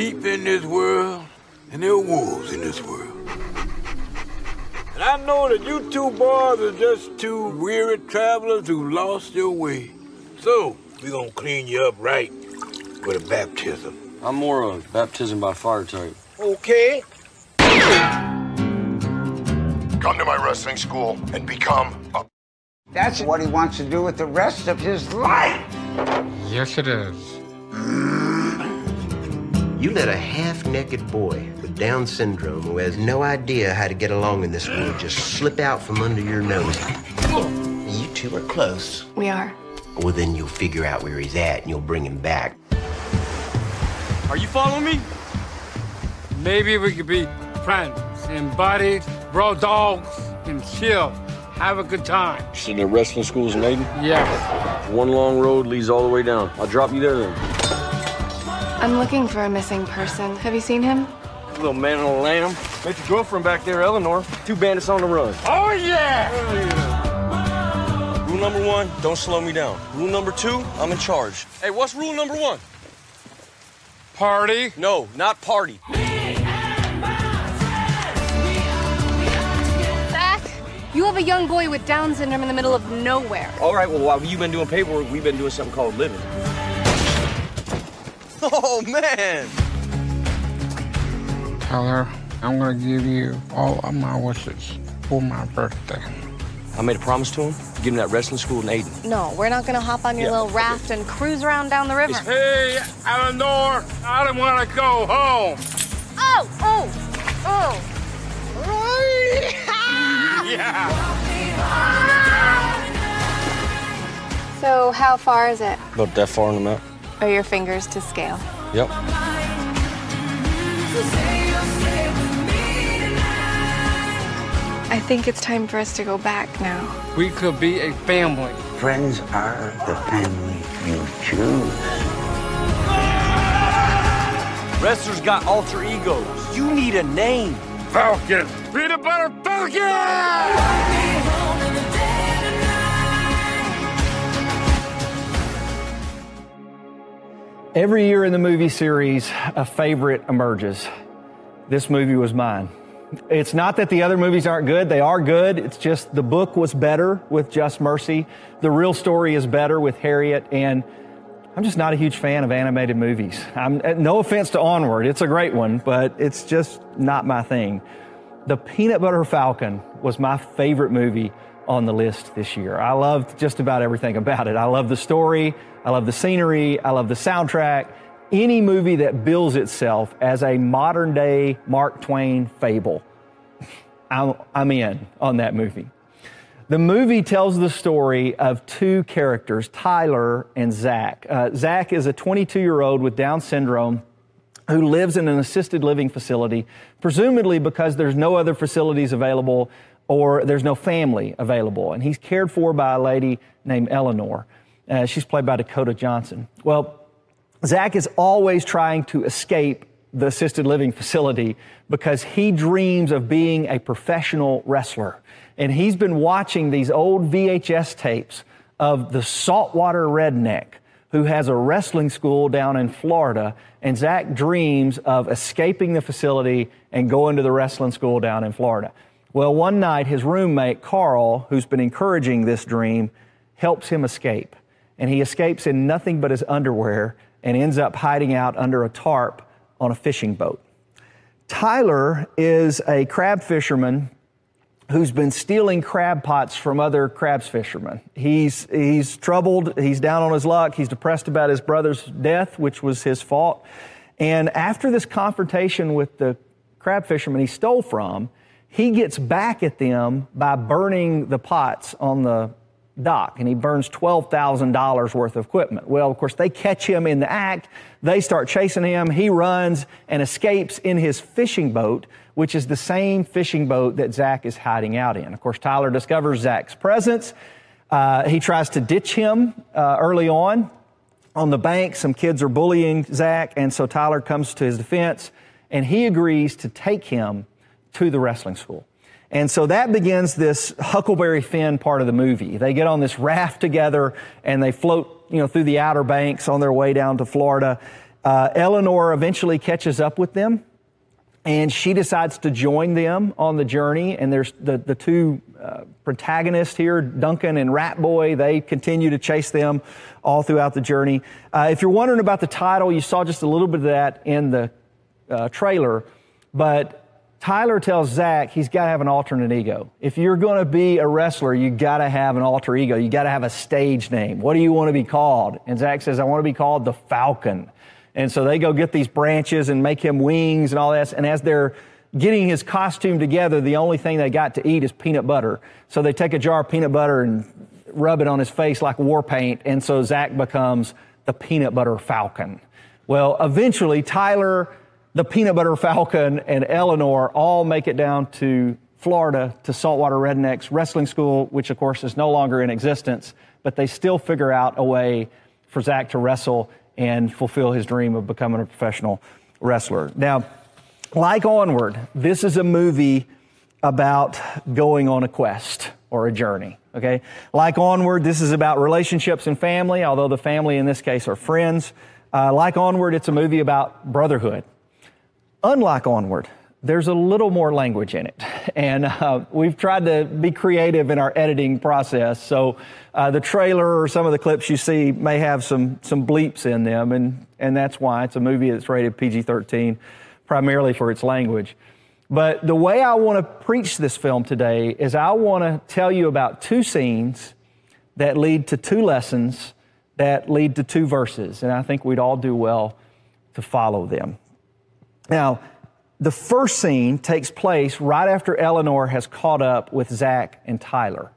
sheep in this world, and there are wolves in this world. And I know that you two boys are just two weary travelers who lost your way. So, we're gonna clean you up right with a baptism. I'm more of a baptism by fire type. Okay? Come to my wrestling school and become a. That's what he wants to do with the rest of his life. Yes, it is. You let a half naked boy with Down syndrome who has no idea how to get along in this world just slip out from under your nose. You two are close. We are. Well, then you'll figure out where he's at and you'll bring him back. Are you following me? Maybe we could be friends and buddies, bro dogs, and chill. Have a good time. So the wrestling school's in Ayden? Yes. One long road leads all the way down. I'll drop you there then. I'm looking for a missing person. Have you seen him? Little man on a lam. Met your girlfriend back there, Eleanor. Two bandits on the run. Oh, yeah! Rule number one, don't slow me down. Rule number two, I'm in charge. Hey, what's rule number one? Party. No, not party. Zach, you have a young boy with Down syndrome in the middle of nowhere. All right, well, while you've been doing paperwork, we've been doing something called living. Oh, man! Tyler, I'm gonna give you all of my wishes for my birthday. I made a promise to him to give him that wrestling school in Ayden. No, we're not gonna hop on your Yeah, little okay. raft and cruise around down the river. Hey, Eleanor, I don't wanna go home. Oh, oh, oh. Yeah. So, how far is it? About that far on the map. Are your fingers to scale? Yep. I think it's time for us to go back now. We could be a family. Friends are the family you choose. Wrestlers got alter egos. You need a name. Falcon. Peanut butter Falcon! Every year in the movie series, a favorite emerges. This movie was mine. It's not that the other movies aren't good, they are good. It's just the book was better with Just Mercy. The real story is better with Harriet, and I'm just not a huge fan of animated movies. I'm, no offense to Onward, it's a great one, but it's just not my thing. The Peanut Butter Falcon was my favorite movie on the list this year. I loved just about everything about it. I love the story, I love the scenery, I love the soundtrack. Any movie that bills itself as a modern day Mark Twain fable, I'm, I'm in on that movie. The movie tells the story of two characters, Tyler and Zach. Uh, Zach is a 22 year old with Down syndrome who lives in an assisted living facility, presumably because there's no other facilities available or there's no family available. And he's cared for by a lady named Eleanor. Uh, she's played by Dakota Johnson. Well, Zach is always trying to escape the assisted living facility because he dreams of being a professional wrestler. And he's been watching these old VHS tapes of the saltwater redneck who has a wrestling school down in Florida. And Zach dreams of escaping the facility and going to the wrestling school down in Florida. Well, one night, his roommate, Carl, who's been encouraging this dream, helps him escape. And he escapes in nothing but his underwear and ends up hiding out under a tarp on a fishing boat. Tyler is a crab fisherman who's been stealing crab pots from other crabs fishermen. He's, he's troubled, he's down on his luck, he's depressed about his brother's death, which was his fault. And after this confrontation with the crab fisherman he stole from, he gets back at them by burning the pots on the dock and he burns $12,000 worth of equipment. Well, of course, they catch him in the act. They start chasing him. He runs and escapes in his fishing boat, which is the same fishing boat that Zach is hiding out in. Of course, Tyler discovers Zach's presence. Uh, he tries to ditch him uh, early on. On the bank, some kids are bullying Zach, and so Tyler comes to his defense and he agrees to take him to the wrestling school. And so that begins this Huckleberry Finn part of the movie. They get on this raft together and they float, you know, through the Outer Banks on their way down to Florida. Uh, Eleanor eventually catches up with them and she decides to join them on the journey. And there's the, the two uh, protagonists here, Duncan and Ratboy, they continue to chase them all throughout the journey. Uh, if you're wondering about the title, you saw just a little bit of that in the uh, trailer, but Tyler tells Zach he's got to have an alternate ego. If you're going to be a wrestler, you got to have an alter ego. You got to have a stage name. What do you want to be called? And Zach says, I want to be called the Falcon. And so they go get these branches and make him wings and all that. And as they're getting his costume together, the only thing they got to eat is peanut butter. So they take a jar of peanut butter and rub it on his face like war paint. And so Zach becomes the peanut butter falcon. Well, eventually Tyler, the peanut butter falcon, and Eleanor all make it down to Florida to Saltwater Rednecks Wrestling School, which of course is no longer in existence, but they still figure out a way for Zach to wrestle and fulfill his dream of becoming a professional wrestler. Now, like Onward, this is a movie about going on a quest or a journey. Okay? Like Onward, this is about relationships and family, although the family in this case are friends. Uh, like Onward, it's a movie about brotherhood. Unlike Onward, there's a little more language in it. And uh, we've tried to be creative in our editing process. So uh, the trailer or some of the clips you see may have some, some bleeps in them. And, and that's why it's a movie that's rated PG 13, primarily for its language. But the way I want to preach this film today is I want to tell you about two scenes that lead to two lessons that lead to two verses. And I think we'd all do well to follow them. Now, the first scene takes place right after Eleanor has caught up with Zach and Tyler.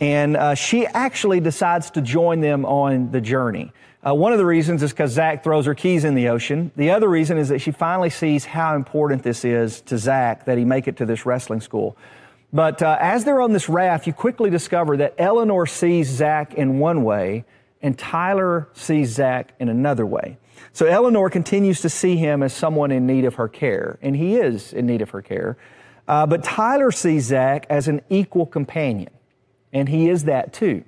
And uh, she actually decides to join them on the journey. Uh, one of the reasons is because Zach throws her keys in the ocean. The other reason is that she finally sees how important this is to Zach that he make it to this wrestling school. But uh, as they're on this raft, you quickly discover that Eleanor sees Zach in one way and Tyler sees Zach in another way. So Eleanor continues to see him as someone in need of her care, and he is in need of her care. Uh, but Tyler sees Zach as an equal companion, and he is that too.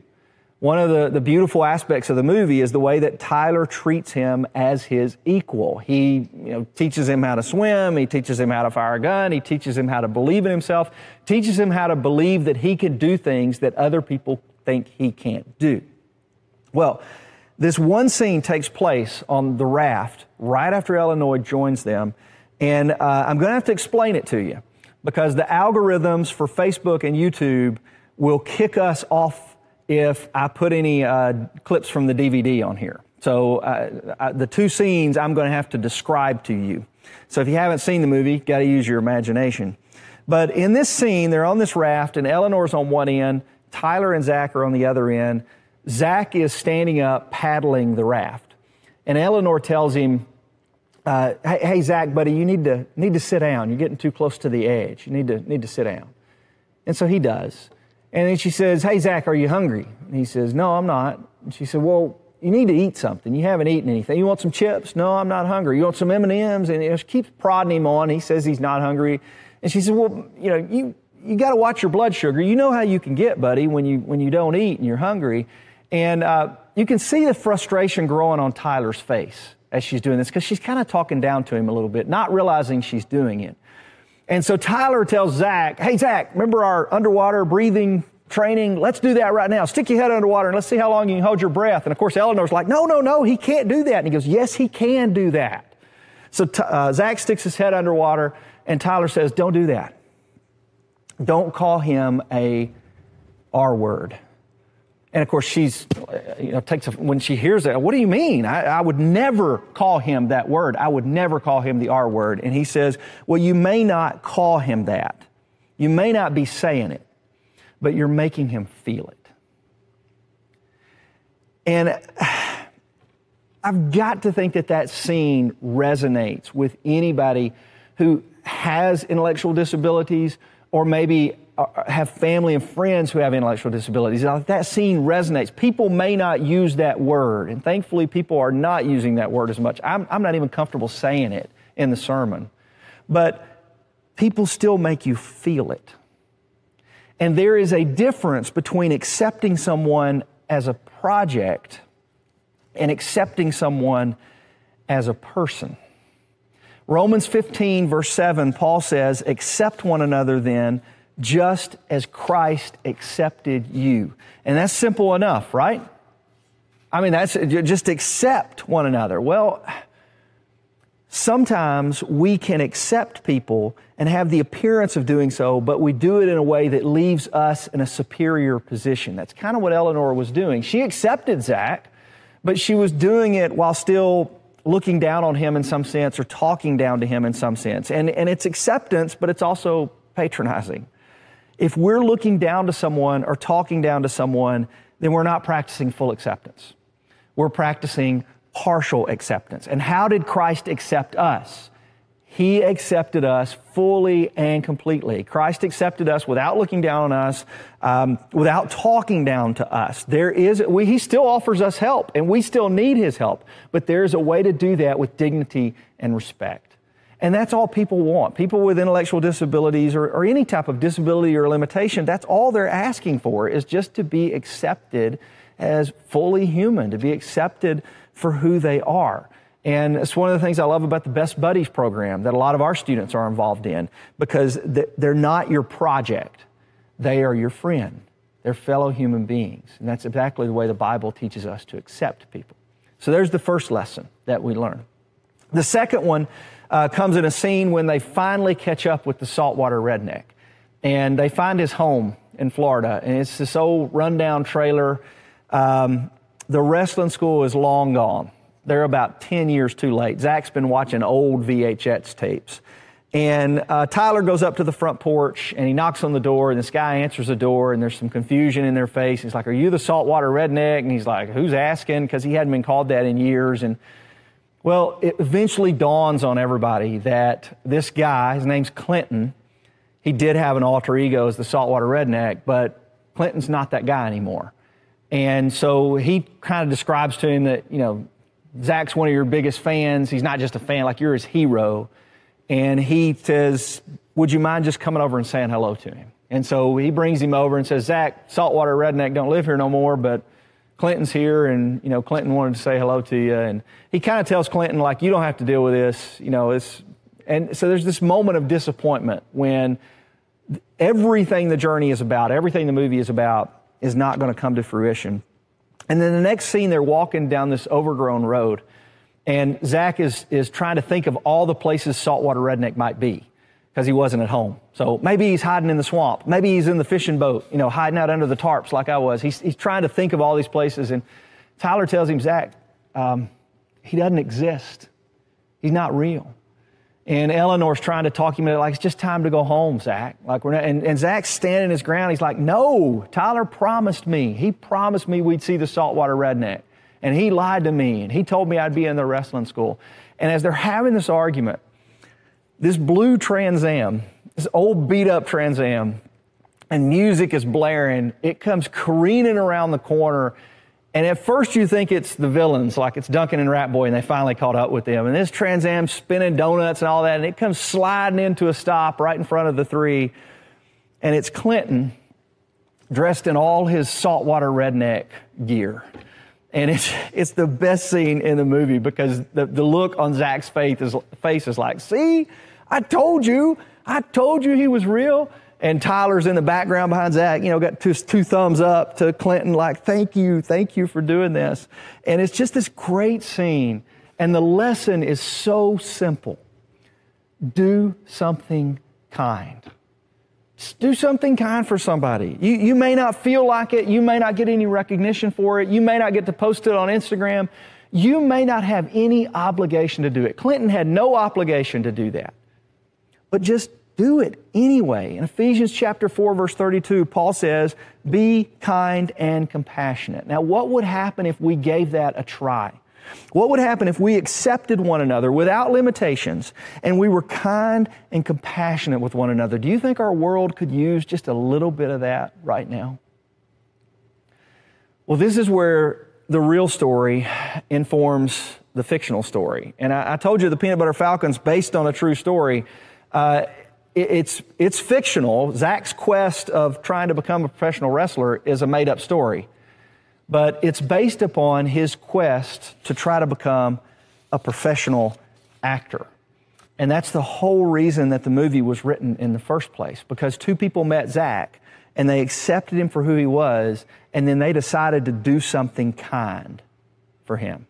One of the, the beautiful aspects of the movie is the way that Tyler treats him as his equal. He you know, teaches him how to swim, he teaches him how to fire a gun, he teaches him how to believe in himself, teaches him how to believe that he can do things that other people think he can't do. Well, this one scene takes place on the raft right after Eleanor joins them, and uh, I'm going to have to explain it to you because the algorithms for Facebook and YouTube will kick us off if I put any uh, clips from the DVD on here. So uh, I, the two scenes I'm going to have to describe to you. So if you haven't seen the movie, got to use your imagination. But in this scene, they're on this raft, and Eleanor's on one end, Tyler and Zach are on the other end. Zach is standing up paddling the raft. And Eleanor tells him, uh, hey, hey, Zach, buddy, you need to, need to sit down. You're getting too close to the edge. You need to, need to sit down. And so he does. And then she says, Hey, Zach, are you hungry? And he says, No, I'm not. And she said, Well, you need to eat something. You haven't eaten anything. You want some chips? No, I'm not hungry. You want some M&Ms? And she keeps prodding him on. He says he's not hungry. And she said, Well, you know, you, you got to watch your blood sugar. You know how you can get, buddy, when you, when you don't eat and you're hungry. And uh, you can see the frustration growing on Tyler's face as she's doing this because she's kind of talking down to him a little bit, not realizing she's doing it. And so Tyler tells Zach, Hey, Zach, remember our underwater breathing training? Let's do that right now. Stick your head underwater and let's see how long you can hold your breath. And of course, Eleanor's like, No, no, no, he can't do that. And he goes, Yes, he can do that. So uh, Zach sticks his head underwater and Tyler says, Don't do that. Don't call him a R word. And of course, she's, you know, takes a, when she hears that, what do you mean? I, I, would never call him that word. I would never call him the R word. And he says, well, you may not call him that. You may not be saying it, but you're making him feel it. And I've got to think that that scene resonates with anybody who has intellectual disabilities or maybe Uh, have family and friends who have intellectual disabilities. That scene resonates. People may not use that word, and thankfully, people are not using that word as much. I'm, I'm not even comfortable saying it in the sermon, but people still make you feel it. And there is a difference between accepting someone as a project and accepting someone as a person. Romans 15, verse 7, Paul says, Accept one another then, just as Christ accepted you. And that's simple enough, right? I mean, that's just accept one another. Well, sometimes we can accept people and have the appearance of doing so, but we do it in a way that leaves us in a superior position. That's kind of what Eleanor was doing. She accepted Zach, but she was doing it while still looking down on him in some sense or talking down to him in some sense. And, and it's acceptance, but it's also patronizing. If we're looking down to someone or talking down to someone, then we're not practicing full acceptance. We're practicing partial acceptance. And how did Christ accept us? He accepted us fully and completely. Christ accepted us without looking down on us, um, without talking down to us. There is, we, he still offers us help, and we still need his help, but there's a way to do that with dignity and respect. And that's all people want. People with intellectual disabilities or, or any type of disability or limitation, that's all they're asking for is just to be accepted as fully human, to be accepted for who they are. And it's one of the things I love about the Best Buddies program that a lot of our students are involved in because they're not your project. They are your friend. They're fellow human beings. And that's exactly the way the Bible teaches us to accept people. So there's the first lesson that we learn. The second one uh, comes in a scene when they finally catch up with the saltwater redneck. And they find his home in Florida. And it's this old rundown trailer. Um, the wrestling school is long gone. They're about 10 years too late. Zach's been watching old VHS tapes. And uh, Tyler goes up to the front porch and he knocks on the door, and this guy answers the door, and there's some confusion in their face. He's like, Are you the saltwater redneck? And he's like, Who's asking? Because he hadn't been called that in years. And well, it eventually dawns on everybody that this guy, his name's Clinton, he did have an alter ego as the saltwater redneck, but Clinton's not that guy anymore. And so he kind of describes to him that, you know, Zach's one of your biggest fans. He's not just a fan, like you're his hero. And he says, Would you mind just coming over and saying hello to him? And so he brings him over and says, Zach, saltwater redneck don't live here no more, but Clinton's here and, you know, Clinton wanted to say hello to you. And he kind of tells Clinton, like, you don't have to deal with this. You know, it's, and so there's this moment of disappointment when everything the journey is about, everything the movie is about, is not going to come to fruition. And then the next scene, they're walking down this overgrown road, and Zach is, is trying to think of all the places saltwater redneck might be because he wasn't at home. So maybe he's hiding in the swamp. Maybe he's in the fishing boat, you know, hiding out under the tarps like I was. He's, he's trying to think of all these places. And Tyler tells him, Zach, um, he doesn't exist. He's not real. And Eleanor's trying to talk him into like, it's just time to go home, Zach. Like we're not, and, and Zach's standing his ground. He's like, no, Tyler promised me. He promised me we'd see the saltwater redneck. And he lied to me. And he told me I'd be in the wrestling school. And as they're having this argument, this blue Trans Am, this old beat up Trans Am, and music is blaring, it comes careening around the corner and at first you think it's the villains, like it's Duncan and Ratboy, and they finally caught up with them. And this Trans Am spinning donuts and all that, and it comes sliding into a stop right in front of the three. And it's Clinton dressed in all his saltwater redneck gear. And it's, it's the best scene in the movie because the, the look on Zach's face is, face is like, see, I told you, I told you he was real and Tyler's in the background behind Zach, you know, got two, two thumbs up to Clinton, like, thank you, thank you for doing this. And it's just this great scene. And the lesson is so simple do something kind. Do something kind for somebody. You, you may not feel like it. You may not get any recognition for it. You may not get to post it on Instagram. You may not have any obligation to do it. Clinton had no obligation to do that. But just do it anyway. In Ephesians chapter 4 verse 32, Paul says, "Be kind and compassionate." Now, what would happen if we gave that a try? What would happen if we accepted one another without limitations and we were kind and compassionate with one another? Do you think our world could use just a little bit of that right now? Well, this is where the real story informs the fictional story. And I, I told you the Peanut Butter Falcon's based on a true story. Uh, it's, it's fictional. Zach's quest of trying to become a professional wrestler is a made up story. But it's based upon his quest to try to become a professional actor. And that's the whole reason that the movie was written in the first place, because two people met Zach and they accepted him for who he was, and then they decided to do something kind for him.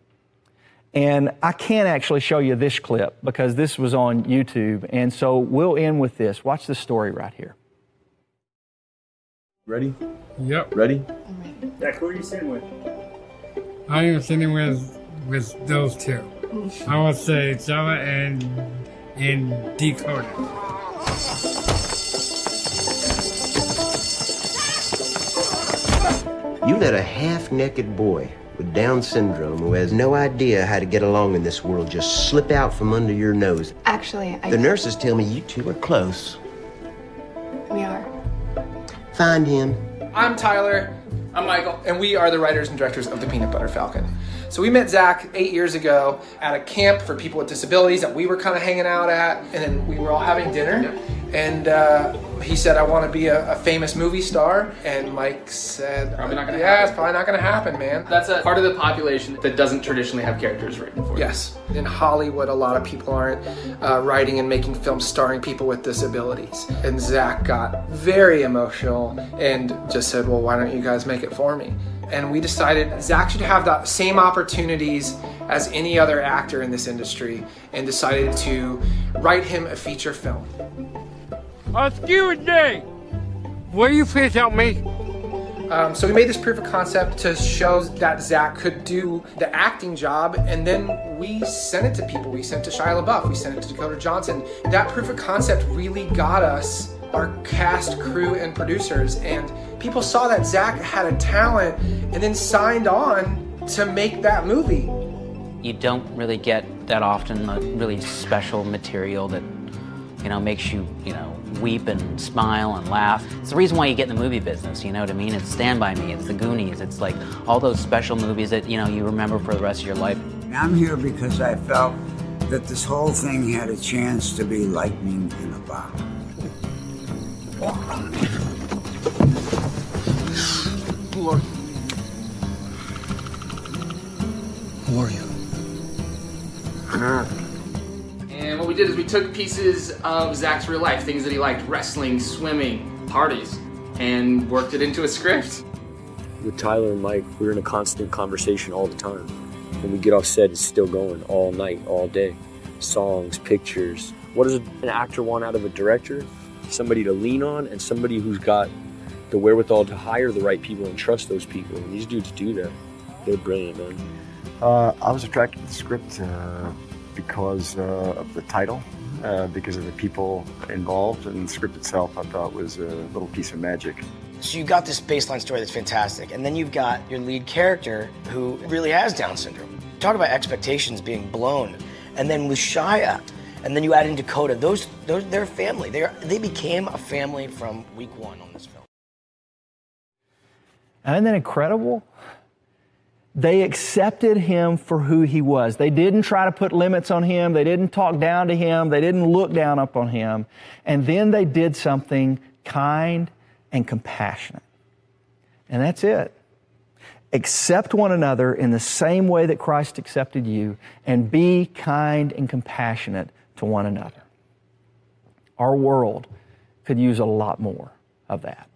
And I can't actually show you this clip because this was on YouTube. And so we'll end with this. Watch the story right here. Ready? Yep. Ready? Zach, who are you sitting with? I am sitting with with those two. I would say Java and and Dakota. You let a half naked boy with Down syndrome who has no idea how to get along in this world just slip out from under your nose. Actually, I. The nurses tell me you two are close. We are. Find him. I'm Tyler. I'm Michael, and we are the writers and directors of The Peanut Butter Falcon. So we met Zach eight years ago at a camp for people with disabilities that we were kind of hanging out at, and then we were all having dinner. And uh, he said, "I want to be a, a, famous movie star," and Mike said, "Probably not gonna yeah, happen." it's probably not gonna happen, man." That's a part of the population that doesn't traditionally have characters written for. Yes, in Hollywood, a lot of people aren't uh, writing and making films starring people with disabilities. And Zach got very emotional and just said, "Well, why don't you guys make it for me?" And we decided Zach should have the same opportunities as any other actor in this industry and decided to write him a feature film. Excuse me! Will you please help me? Um, so we made this proof of concept to show that Zach could do the acting job, and then we sent it to people. We sent it to Shia LaBeouf, we sent it to Dakota Johnson. That proof of concept really got us our cast, crew, and producers, and people saw that Zach had a talent, and then signed on to make that movie. You don't really get that often the really special material that you know makes you you know weep and smile and laugh. It's the reason why you get in the movie business, you know what I mean? It's Stand By Me, it's The Goonies, it's like all those special movies that, you know, you remember for the rest of your life. I'm here because I felt that this whole thing had a chance to be lightning in a bottle. Who are you? Who are you? And what we did is we took pieces of Zach's real life, things that he liked wrestling, swimming, parties, and worked it into a script. With Tyler and Mike, we're in a constant conversation all the time. When we get off set, it's still going all night, all day. Songs, pictures. What does an actor want out of a director? Somebody to lean on and somebody who's got the wherewithal to hire the right people and trust those people. And these dudes do that. They're brilliant, man. Uh, I was attracted to the script uh, because uh, of the title, uh, because of the people involved, and the script itself I thought was a little piece of magic. So you've got this baseline story that's fantastic, and then you've got your lead character who really has Down syndrome. Talk about expectations being blown, and then with Shia, and then you add in Dakota. Those, those, they're family. They are, they became a family from week one on this film. Isn't that incredible? They accepted him for who he was. They didn't try to put limits on him. They didn't talk down to him. They didn't look down upon him. And then they did something kind and compassionate. And that's it. Accept one another in the same way that Christ accepted you and be kind and compassionate to one another. Our world could use a lot more of that.